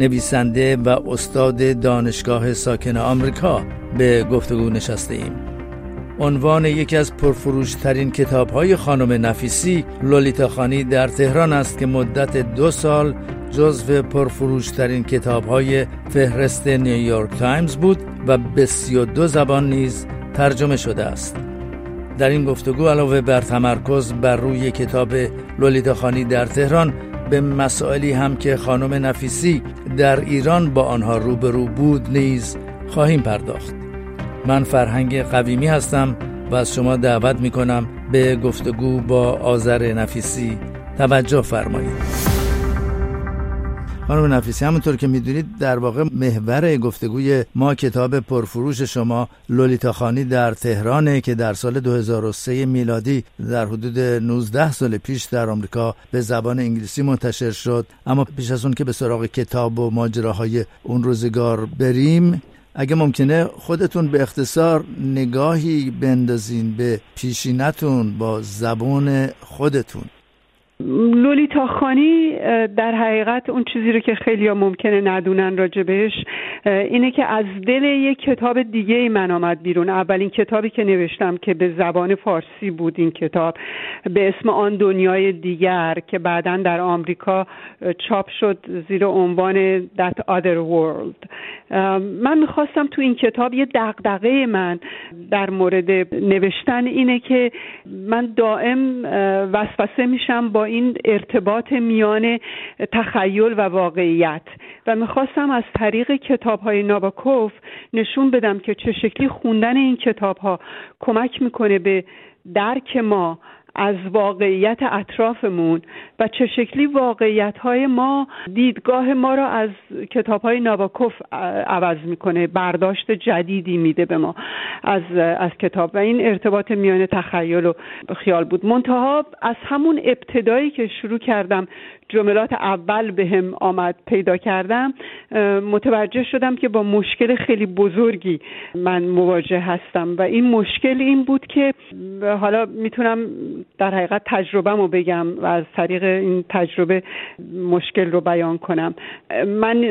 نویسنده و استاد دانشگاه ساکن آمریکا به گفتگو نشسته ایم. عنوان یکی از پرفروشترین کتاب های خانم نفیسی لولیتا خوانی در تهران است که مدت دو سال جزو پرفروشترین کتاب های فهرست نیویورک تایمز بود و به سی و دو زبان نیز ترجمه شده است. در این گفتگو علاوه بر تمرکز بر روی کتاب لولیتا خانی در تهران به مسائلی هم که خانم نفیسی در ایران با آنها روبرو بود نیز خواهیم پرداخت. من فرهنگ قویمی هستم و از شما دعوت می کنم به گفتگو با آذر نفیسی توجه فرمایید. خانم نفیسی همونطور که می‌دونید در واقع محور گفتگوی ما کتاب پرفروش شما لولیتا خانی در تهرانه که در سال 2003 میلادی در حدود 19 سال پیش در آمریکا به زبان انگلیسی منتشر شد. اما پیش از اون که به سراغ کتاب و ماجراهای اون روزگار بریم اگه ممکنه خودتون به اختصار نگاهی بندازین به پیشینتون با زبان خودتون. لولیتا خانی در حقیقت اون چیزی رو که خیلی ها ممکنه ندونن راجبش اینه که از دل یک کتاب دیگه ای من آمد بیرون. اولین کتابی که نوشتم که به زبان فارسی بود این کتاب به اسم آن دنیای دیگر که بعدا در آمریکا چاپ شد زیر عنوان That Other World. من می‌خواستم تو این کتاب یه دقدقه من در مورد نوشتن اینه که من دائم وسوسه میشم با این ارتباط میان تخیل و واقعیت. و می‌خواستم از طریق کتاب های ناباکوف نشون بدم که چه شکلی خوندن این کتاب ها کمک می‌کنه به درک ما از واقعیت اطرافمون و چه شکلی واقعیت های ما دیدگاه ما را از کتاب های ناباکوف عوض می‌کنه برداشت جدیدی میده به ما از, از کتاب. و این ارتباط میان تخیل و خیال بود. منتها از همون ابتدایی که شروع کردم جملات اول به هم آمد پیدا کردم متوجه شدم که با مشکل خیلی بزرگی من مواجه هستم. و این مشکل این بود که حالا می‌تونم در حقیقت تجربه رو بگم و از طریق این تجربه مشکل رو بیان کنم. من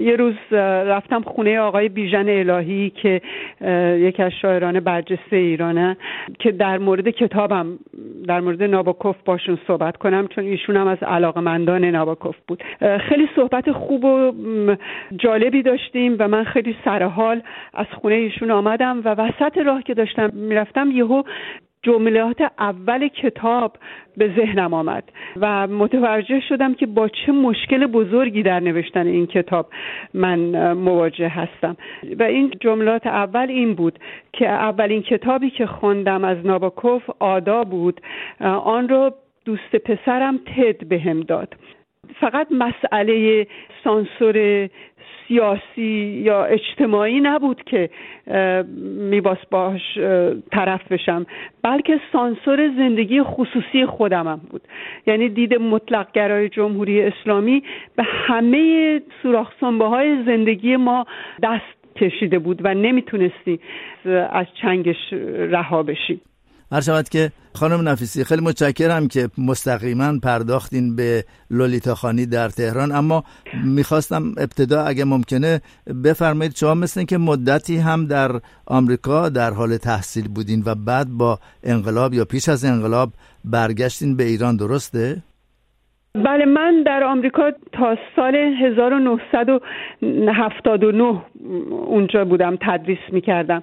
یه روز رفتم خونه آقای بیژن الهی که یکی از شاعران برجسته ایرانه که در مورد کتابم در مورد ناباکوف باشون صحبت کنم چون ایشون هم از علاقه من ناباکوف بود. خیلی صحبت خوب و جالبی داشتیم و من خیلی سرحال از خونه ایشون آمدم و وسط راه که داشتم می‌رفتم یهو جملات اول کتاب به ذهنم آمد و متوجه شدم که با چه مشکل بزرگی در نوشتن این کتاب من مواجه هستم. و این جملات اول این بود که اولین کتابی که خوندم از ناباکوف آدا بود. آن رو دوست پسرم تد بهم داد. فقط مسئله سانسور سیاسی یا اجتماعی نبود که میباس باش طرف بشم. بلکه سانسور زندگی خصوصی خودمم بود. یعنی دید مطلق گرای جمهوری اسلامی به همه سوراخ های زندگی ما دست کشیده بود و نمی‌تونستی از چنگش رها بشی. هر شود که خانم نفیسی خیلی متشکرم که مستقیما پرداختین به لولیتا خانی در تهران اما می‌خواستم ابتدا اگه ممکنه بفرمایید شما مثل که مدتی هم در آمریکا در حال تحصیل بودین و بعد با انقلاب یا پیش از انقلاب برگشتین به ایران درسته؟ بله من در آمریکا تا سال 1979 اونجا بودم تدریس می‌کردم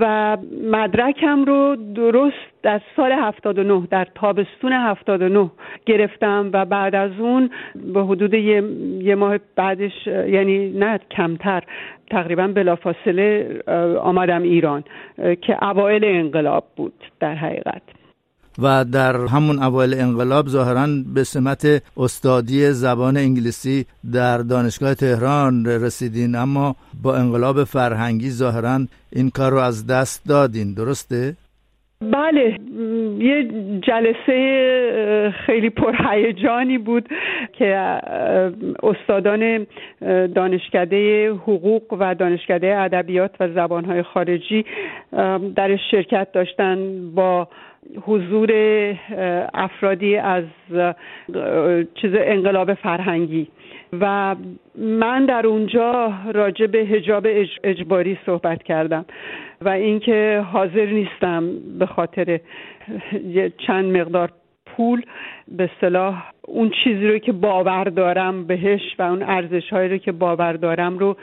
و مدرکم رو درست در سال 79 در تابستون 79 گرفتم و بعد از اون به حدود یه, یه ماه بعدش یعنی نه کمتر تقریبا بلافاصله آمدم ایران که اوایل انقلاب بود در حقیقت. و در همون اوایل انقلاب ظاهرا به سمت استادی زبان انگلیسی در دانشگاه تهران رسیدین اما با انقلاب فرهنگی ظاهرا این کار رو از دست دادین درسته؟ بله یه جلسه خیلی پرهیجانی بود که استادان دانشکده حقوق و دانشکده ادبیات و زبانهای خارجی در شرکت داشتن با حضور افرادی از چیز انقلاب فرهنگی. و من در اونجا راجع به هجاب اجباری صحبت کردم و اینکه حاضر نیستم به خاطر چند مقدار پول به صلاح اون چیزی رو که باور دارم بهش و اون ارزش هایی رو که باور دارم رو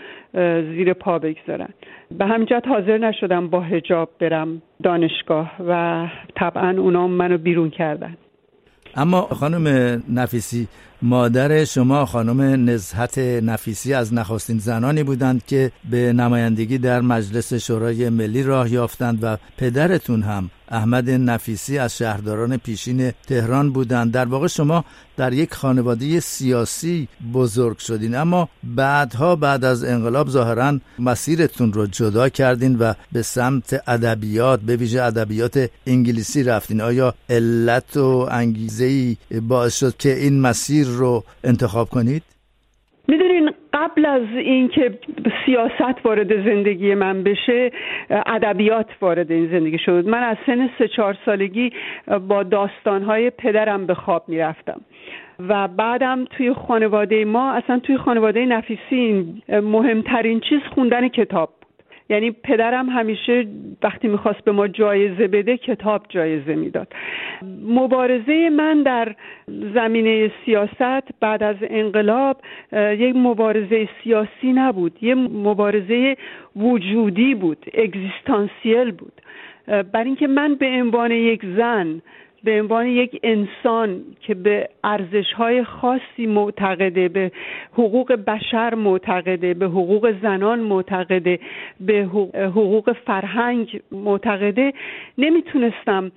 زیر پا بگذارن. به همین جهت حاضر نشدم با هجاب برم دانشگاه و طبعا اونا منو بیرون کردن. اما خانم نفیسی مادر شما خانم نزهت نفیسی از نخستین زنانی بودند که به نمایندگی در مجلس شورای ملی راه یافتند و پدرتون هم احمد نفیسی از شهرداران پیشین تهران بودند. در واقع شما در یک خانواده سیاسی بزرگ شدین. اما بعدها بعد از انقلاب ظاهرا مسیرتون رو جدا کردین و به سمت ادبیات به ویژه ادبیات انگلیسی رفتین. آیا علت و انگیزه ای باعث شد که این مسیر رو انتخاب کنید؟ می‌دونین قبل از اینکه سیاست وارد زندگی من بشه ادبیات وارد این زندگی شد. من از سن سه چهار سالگی با داستانهای پدرم به خواب می‌رفتم. و بعدم توی خانواده ما اصلا توی خانواده نفیسی مهمترین چیز خوندن کتاب. یعنی پدرم همیشه وقتی می‌خواست به ما جایزه بده کتاب جایزه می‌داد. مبارزه من در زمینه سیاست بعد از انقلاب یک مبارزه سیاسی نبود یه مبارزه وجودی بود اگزیستانسیل بود. بر اینکه من به عنوان یک زن به عنوان یک انسان که به ارزش های خاصی معتقده به حقوق بشر معتقده به حقوق زنان معتقده به حقوق فرهنگ معتقده نمی‌تونستم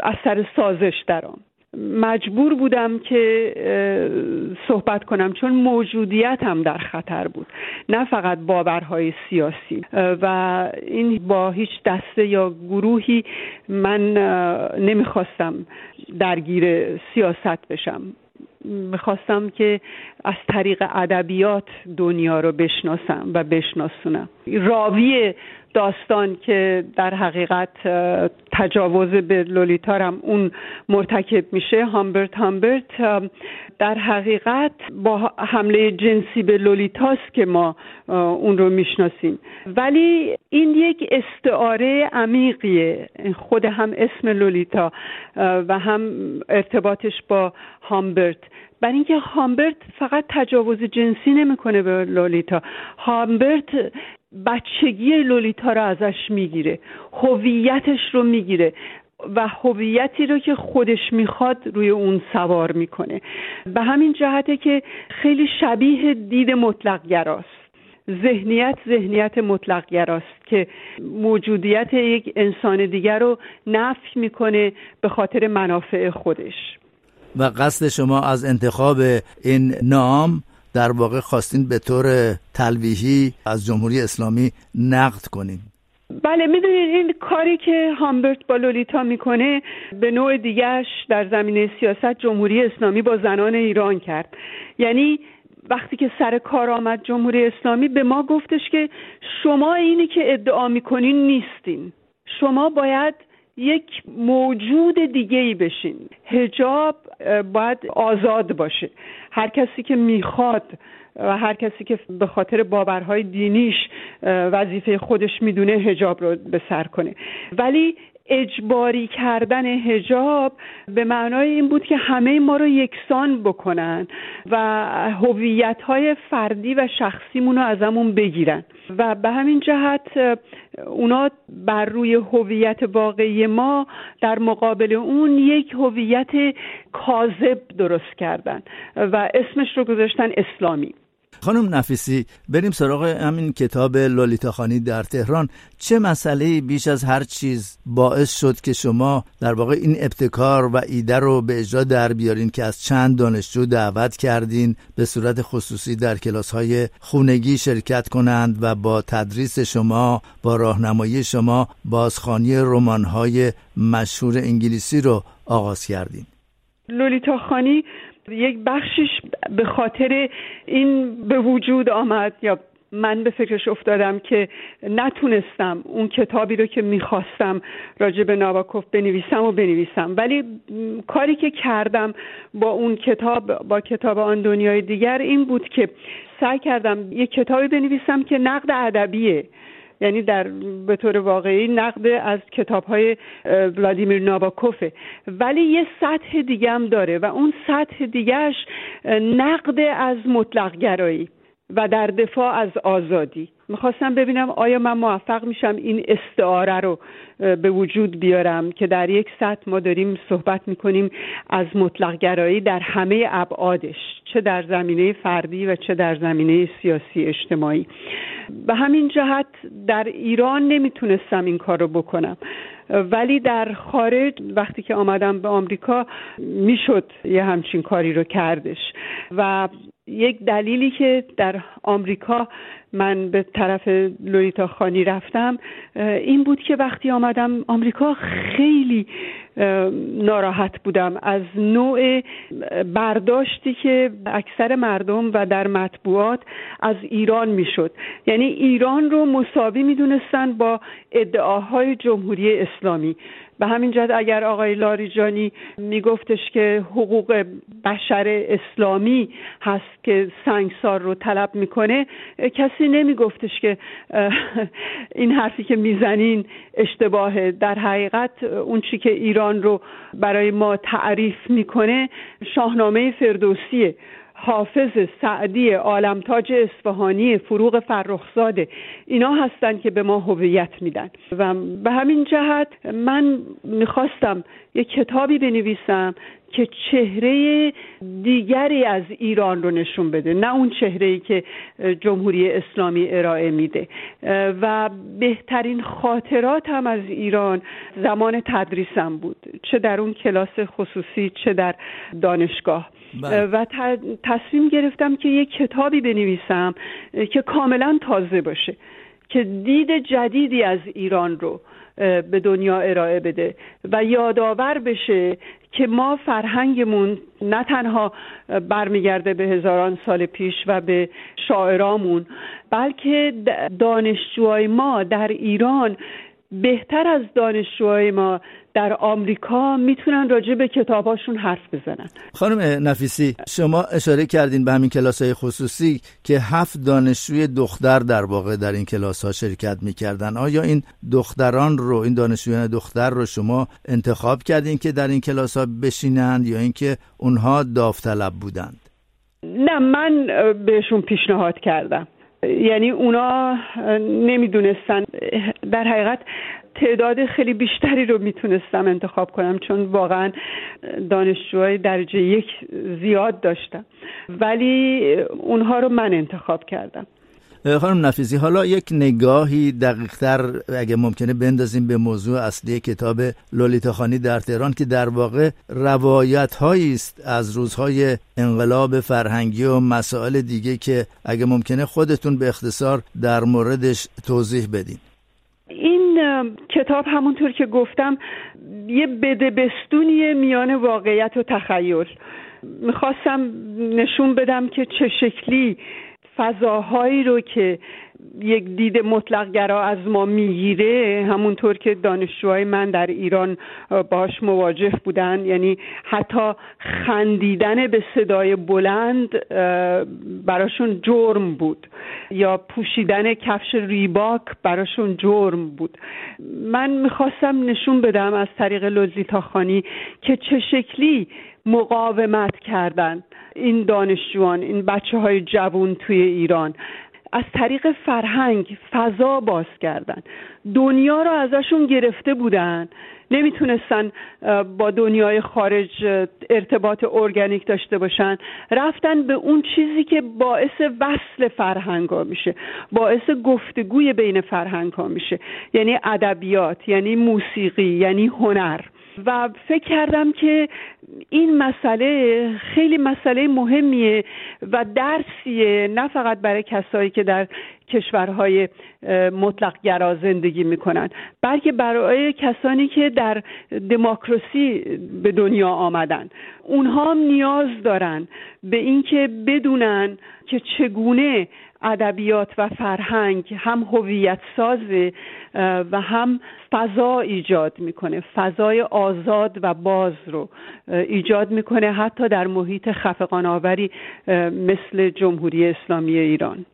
از سر سازش درام مجبور بودم که صحبت کنم چون موجودیت هم در خطر بود نه فقط باورهای سیاسی. و این با هیچ دسته یا گروهی من نمی‌خواستم درگیر سیاست بشم. می‌خواستم که از طریق ادبیات دنیا رو بشناسم و بشناسونم. راوی داستان که در حقیقت تجاوز به لولیتارم اون مرتکب میشه هامبرت هامبرت در حقیقت با حمله جنسی به لولیتاست که ما اون رو می‌شناسیم. ولی این یک استعاره عمیقیه. خود هم اسم لولیتا و هم ارتباطش با هامبرت. بر اینکه هامبرت فقط تجاوز جنسی نمی‌کنه به لولیتا. هامبرت بچگی لولیتا رو ازش می‌گیره هویتش رو می‌گیره و هویتی رو که خودش می‌خواد روی اون سوار می‌کنه. به همین جهته که خیلی شبیه دید مطلق گراست ذهنیت ذهنیت مطلق گراست که موجودیت یک انسان دیگر رو نفی می‌کنه به خاطر منافع خودش. و قصد شما از انتخاب این نام در واقع خواستین به طور تلویحی از جمهوری اسلامی نقد کنین. بله می‌دونید این کاری که هامبرت با لولیتا می‌کنه به نوع دیگهش در زمینه سیاست جمهوری اسلامی با زنان ایران کرد. یعنی وقتی که سر کار آمد جمهوری اسلامی به ما گفتش که شما اینی که ادعا می‌کنین نیستین. شما باید یک موجود دیگه ای بشین هجاب باید آزاد باشه. هر کسی که می‌خواد و هر کسی که به خاطر باورهای دینیش وظیفه خودش می‌دونه هجاب رو به سر کنه. ولی اجباری کردن هجاب به معنای این بود که همه ما رو یکسان بکنن و هویت های فردی و شخصیمون رو ازمون بگیرن. و به همین جهت اونا بر روی هویت واقعی ما در مقابل اون یک هویت کاذب درست کردن و اسمش رو گذاشتن اسلامی. خانم نفیسی بریم سراغ همین کتاب لولیتاخانی در تهران. چه مسئله بیش از هر چیز باعث شد که شما در واقع این ابتکار و ایده رو به اجرا در بیارین که از چند دانشجو دعوت کردین به صورت خصوصی در کلاس های خونگی شرکت کنند و با تدریس شما با راهنمایی شما بازخانی رمان های مشهور انگلیسی رو آغاز کردین؟ لولیتاخانی یک بخشش به خاطر این به وجود آمد یا من به فکرش افتادم که نتونستم اون کتابی رو که می‌خواستم راجع به ناباکوف بنویسم و بنویسم. ولی کاری که کردم با اون کتاب با کتاب آن دنیای دیگر این بود که سعی کردم یک کتابی بنویسم که نقد ادبیه. یعنی در به طور واقعی نقد از کتاب های ولادیمیر ناباکوفه ولی یه سطح دیگه هم داره و اون سطح دیگهش نقد از مطلق گرایی و در دفاع از آزادی. می‌خواستم ببینم آیا من موفق میشم این استعاره رو به وجود بیارم که در یک سطح ما داریم صحبت می‌کنیم از مطلق گرایی در همه ابعادش چه در زمینه فردی و چه در زمینه سیاسی اجتماعی. به همین جهت در ایران نمی‌تونستم این کار رو بکنم. ولی در خارج وقتی که آمدم به آمریکا می‌شد یه همچین کاری رو کردش. و یک دلیلی که در آمریکا من به طرف لوریتا خانی رفتم این بود که وقتی آمدم آمریکا خیلی ناراحت بودم از نوع برداشتی که اکثر مردم و در مطبوعات از ایران می‌شد. یعنی ایران رو مساوی می‌دونستن با ادعاهای جمهوری اسلامی. به همین جهت اگر آقای لاریجانی میگفتش که حقوق بشر اسلامی هست که سنگسار رو طلب می‌کنه کسی نمیگفتش که این حرفی که می‌زنین اشتباهه در حقیقت اون چی که ایران رو برای ما تعریف می‌کنه شاهنامه فردوسیه. حافظ سعدی عالمتاج اصفهانی فروغ فرخزاده اینا هستن که به ما هویت میدن. و به همین جهت من می‌خواستم یک کتابی بنویسم که چهره دیگری از ایران رو نشون بده نه اون چهره ای که جمهوری اسلامی ارائه میده. و بهترین خاطرات هم از ایران زمان تدریسم بود چه در اون کلاس خصوصی چه در دانشگاه. بله. و تصمیم گرفتم که یک کتابی بنویسم که کاملا تازه باشه. که دید جدیدی از ایران رو به دنیا ارائه بده و یادآور بشه که ما فرهنگمون نه تنها برمیگرده به هزاران سال پیش و به شاعرامون بلکه دانشجوهای ما در ایران بهتر از دانشجوهای ما در آمریکا می‌تونن راجع به کتاباشون حرف بزنن. خانم نفیسی شما اشاره کردین به همین کلاس های خصوصی که هفت دانشجوی دختر در واقع در این کلاس ها شرکت می‌کردن. آیا این دختران رو این دانشجویان دختر رو شما انتخاب کردین که در این کلاس ها بشینند یا اینکه اونها داوطلب بودند؟ نه من بهشون پیشنهاد کردم. یعنی اونا نمی‌دونستن. در حقیقت تعداد خیلی بیشتری رو می‌تونستم انتخاب کنم چون واقعا دانشجوهای درجه یک زیاد داشتم. ولی اونها رو من انتخاب کردم. خانم نفیزی حالا یک نگاهی دقیقتر اگه ممکنه بندازیم به موضوع اصلی کتاب لولیتا خانی در تهران که در واقع روایت است از روزهای انقلاب فرهنگی و مسائل دیگه که اگه ممکنه خودتون به اختصار در موردش توضیح بدین. این کتاب همونطور که گفتم یه بدبستونی میان واقعیت و تخیل. می‌خواستم نشون بدم که چه شکلی فضاهایی رو که یک دید مطلقگرا از ما می‌گیره همونطور که دانشجوهای من در ایران باش مواجه بودن. یعنی حتی خندیدن به صدای بلند براشون جرم بود. یا پوشیدن کفش ریباک براشون جرم بود. من می‌خواستم نشون بدم از طریق لوزی تاخانی که چه شکلی مقاومت کردن. این دانشجویان این بچه های جوون توی ایران از طریق فرهنگ فضا باز کردن. دنیا رو ازشون گرفته بودن. نمی‌تونستن با دنیای خارج ارتباط ارگانیک داشته باشن. رفتن به اون چیزی که باعث وصل فرهنگ ها میشه. باعث گفتگوی بین فرهنگ ها میشه. یعنی ادبیات یعنی موسیقی یعنی هنر. و فکر کردم که این مسئله خیلی مسئله مهمیه و درسیه نه فقط برای کسایی که در کشورهای مطلق گرا زندگی می‌کنن بلکه برای کسانی که در دموکراسی به دنیا آمدن. اونها هم نیاز دارن به اینکه بدونن که چگونه ادبیات و فرهنگ هم هویت سازه و هم فضا ایجاد می‌کنه. فضای آزاد و باز رو ایجاد می‌کنه حتی در محیط خفقان آوری مثل جمهوری اسلامی ایران.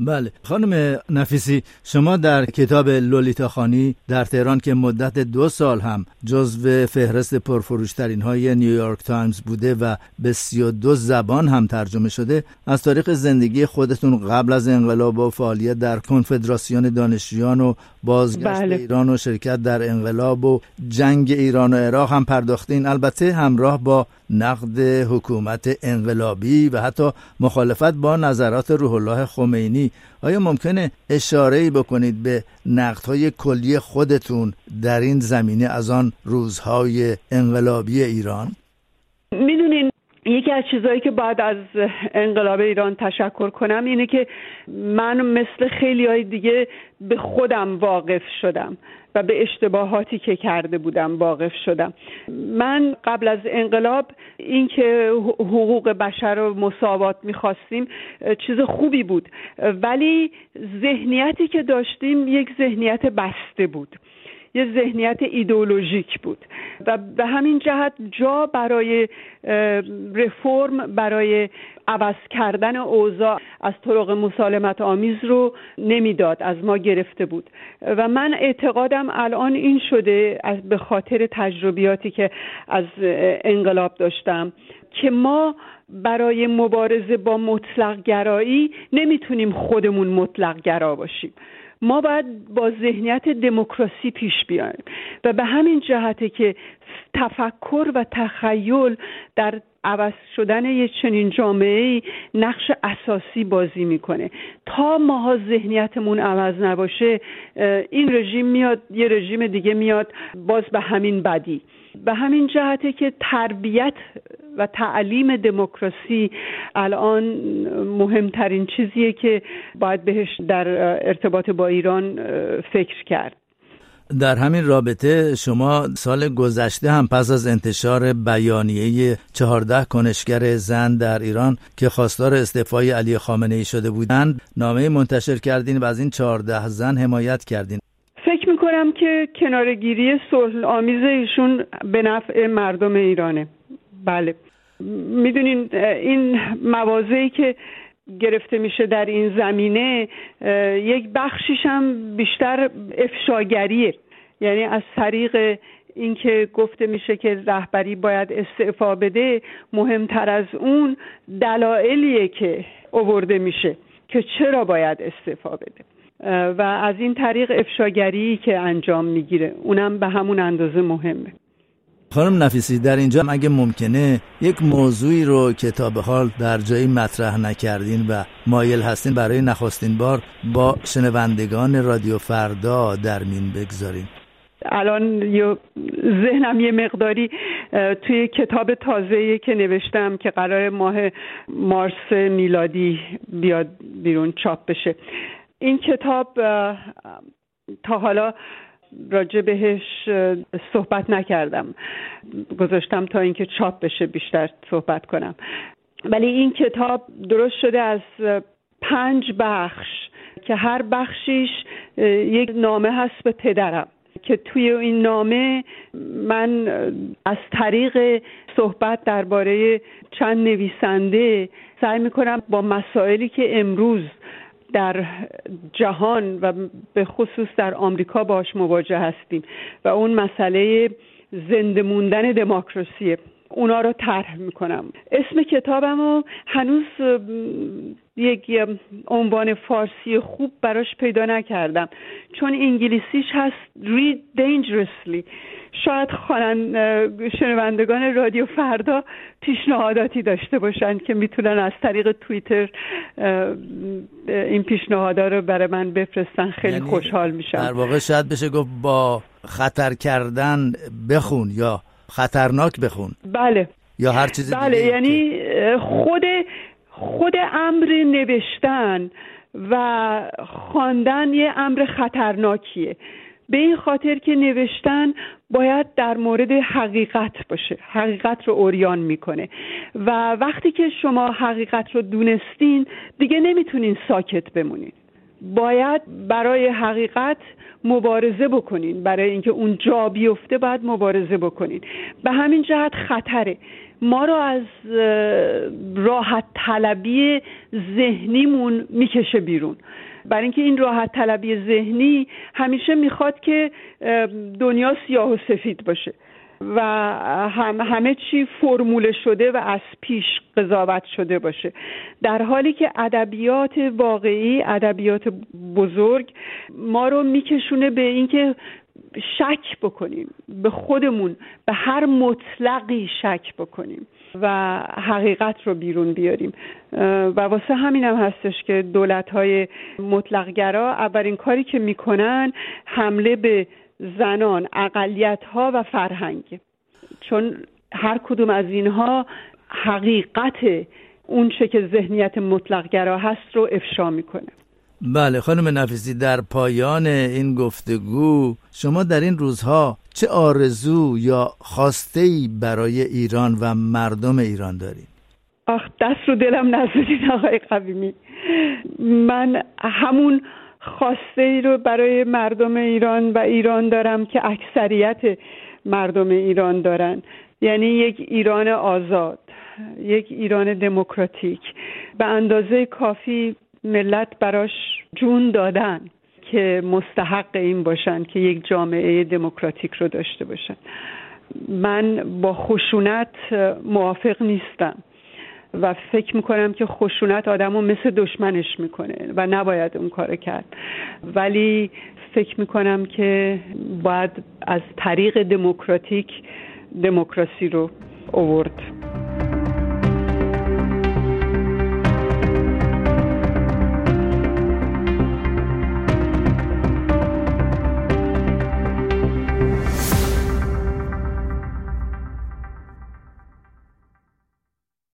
بله خانم نفیسی شما در کتاب لولیتا خوانی در تهران که مدت دو سال هم جزو فهرست پرفروشترین های نیویورک تایمز بوده و به سی و دو زبان هم ترجمه شده از تاریخ زندگی خودتون قبل از انقلاب و فعالیت در کنفدراسیون دانشجویان و بازگشت بله. ایران و شرکت در انقلاب و جنگ ایران و عراق هم پرداختین البته همراه با نقد حکومت انقلابی و حتی مخالفت با نظرات روح الله خمینی آیا ممکنه اشاره بکنید به نقدهای کلی خودتون در این زمینه از آن روزهای انقلابی ایران؟ یکی از چیزهایی که بعد از انقلاب ایران تشکر کنم اینه که من مثل خیلی های دیگه به خودم واقف شدم و به اشتباهاتی که کرده بودم واقف شدم. من قبل از انقلاب اینکه حقوق بشر و مساوات می‌خواستیم چیز خوبی بود. ولی ذهنیتی که داشتیم یک ذهنیت بسته بود. یه ذهنیت ایدئولوژیک بود. و به همین جهت جا برای رفرم برای عوض کردن اوضاع از طرق مسالمت آمیز رو نمی‌داد از ما گرفته بود. و من اعتقادم الان این شده از به خاطر تجربیاتی که از انقلاب داشتم که ما برای مبارزه با مطلق گرایی نمی‌تونیم خودمون مطلق گرا باشیم. ما باید با ذهنیت دموکراسی پیش بیایم و به همین جهته که تفکر و تخیل در عوض شدن یک چنین جامعه نقش اساسی بازی می‌کنه. تا ماها ذهنیتمون عوض نباشه این رژیم میاد یه رژیم دیگه میاد باز به همین بدی. به همین جهته که تربیت و تعلیم دموکراسی الان مهمترین چیزیه که باید بهش در ارتباط با ایران فکر کرد. در همین رابطه شما سال گذشته هم پس از انتشار بیانیه چهارده کنشگر زن در ایران که خواستار استعفای علی خامنه ای شده بودند نامه منتشر کردین و از این چهارده زن حمایت کردین. فکر می‌کنم که کنارگیری صلح آمیز ایشون به نفع مردم ایرانه. بله. می‌دونین این موازهی که گرفته میشه در این زمینه یک بخشیش هم بیشتر افشاگریه. یعنی از طریق اینکه گفته میشه که رهبری باید استعفا بده مهمتر از اون دلایلیه که اوورده میشه که چرا باید استعفا بده. و از این طریق افشاگری که انجام می‌گیره اونم به همون اندازه مهمه. خانم نفیسی در اینجا اگه ممکنه یک موضوعی رو کتاب حال در جایی مطرح نکردین و مایل هستین برای نخستین بار با شنوندگان رادیو فردا در مین بگذارین. الان ذهنم یه مقداری توی کتاب تازه که نوشتم که قرار ماه مارس میلادی بیاد بیرون چاپ بشه. این کتاب تا حالا راجع بهش صحبت نکردم. گذاشتم تا اینکه چاپ بشه بیشتر صحبت کنم. ولی این کتاب درست شده از پنج بخش که هر بخشیش یک نامه هست به پدرم. که توی این نامه من از طریق صحبت درباره چند نویسنده سعی می‌کنم با مسائلی که امروز در جهان و به خصوص در آمریکا باش مواجه هستیم و اون مسئله زنده موندن دموکراسیه اونا رو طرح می‌کنم. اسم کتابم هنوز یک عنوان فارسی خوب براش پیدا نکردم. چون انگلیسیش هست read dangerously. شاید شنوندگان رادیو فردا پیشنهاداتی داشته باشند که می‌تونن از طریق توییتر این پیشنهادا رو برای من بفرستن. خیلی یعنی خوشحال میشم. در واقع شاید بشه گفت با خطر کردن بخون یا خطرناک بخون. بله. یا هر چیزی بله یعنی خود خود امر نوشتن و خواندن یه امر خطرناکیه. به این خاطر که نوشتن باید در مورد حقیقت باشه. حقیقت رو اوریان می‌کنه. و وقتی که شما حقیقت رو دونستین دیگه نمی‌تونین ساکت بمونین. باید برای حقیقت مبارزه بکنین. برای اینکه اون جا بیفته باید مبارزه بکنین. به همین جهت خطره. ما رو از راحت طلبی ذهنیمون می‌کشه بیرون. برای اینکه این راحت طلبی ذهنی همیشه می‌خواد که دنیا سیاه و سفید باشه. و هم همه چی فرموله شده و از پیش قضاوت شده باشه. در حالی که ادبیات واقعی ادبیات بزرگ ما رو میکشونه به اینکه شک بکنیم به خودمون به هر مطلقی شک بکنیم و حقیقت رو بیرون بیاریم. و واسه همین هم هستش که دولت های مطلقگرا اولین کاری که می‌کنن حمله به زنان اقلیت ها و فرهنگ. چون هر کدوم از اینها حقیقت اون چه که ذهنیت مطلقگرا هست رو افشا می‌کنه. بله خانم نفیسی در پایان این گفتگو شما در این روزها چه آرزو یا خواسته ای برای ایران و مردم ایران دارید؟ آخ دست رو دلم نزدید آقای قویمی. من همون خواسته ای رو برای مردم ایران و ایران دارم که اکثریت مردم ایران دارن. یعنی یک ایران آزاد یک ایران دموکراتیک. به اندازه کافی ملت براش جون دادن که مستحق این باشن که یک جامعه دموکراتیک رو داشته باشن. من با خشونت موافق نیستم. و فکر می‌کنم که خشونت آدم رو مثل دشمنش می‌کنه و نباید اون کار کرد. ولی فکر می‌کنم که باید از طریق دموکراتیک دموکراسی رو اوورد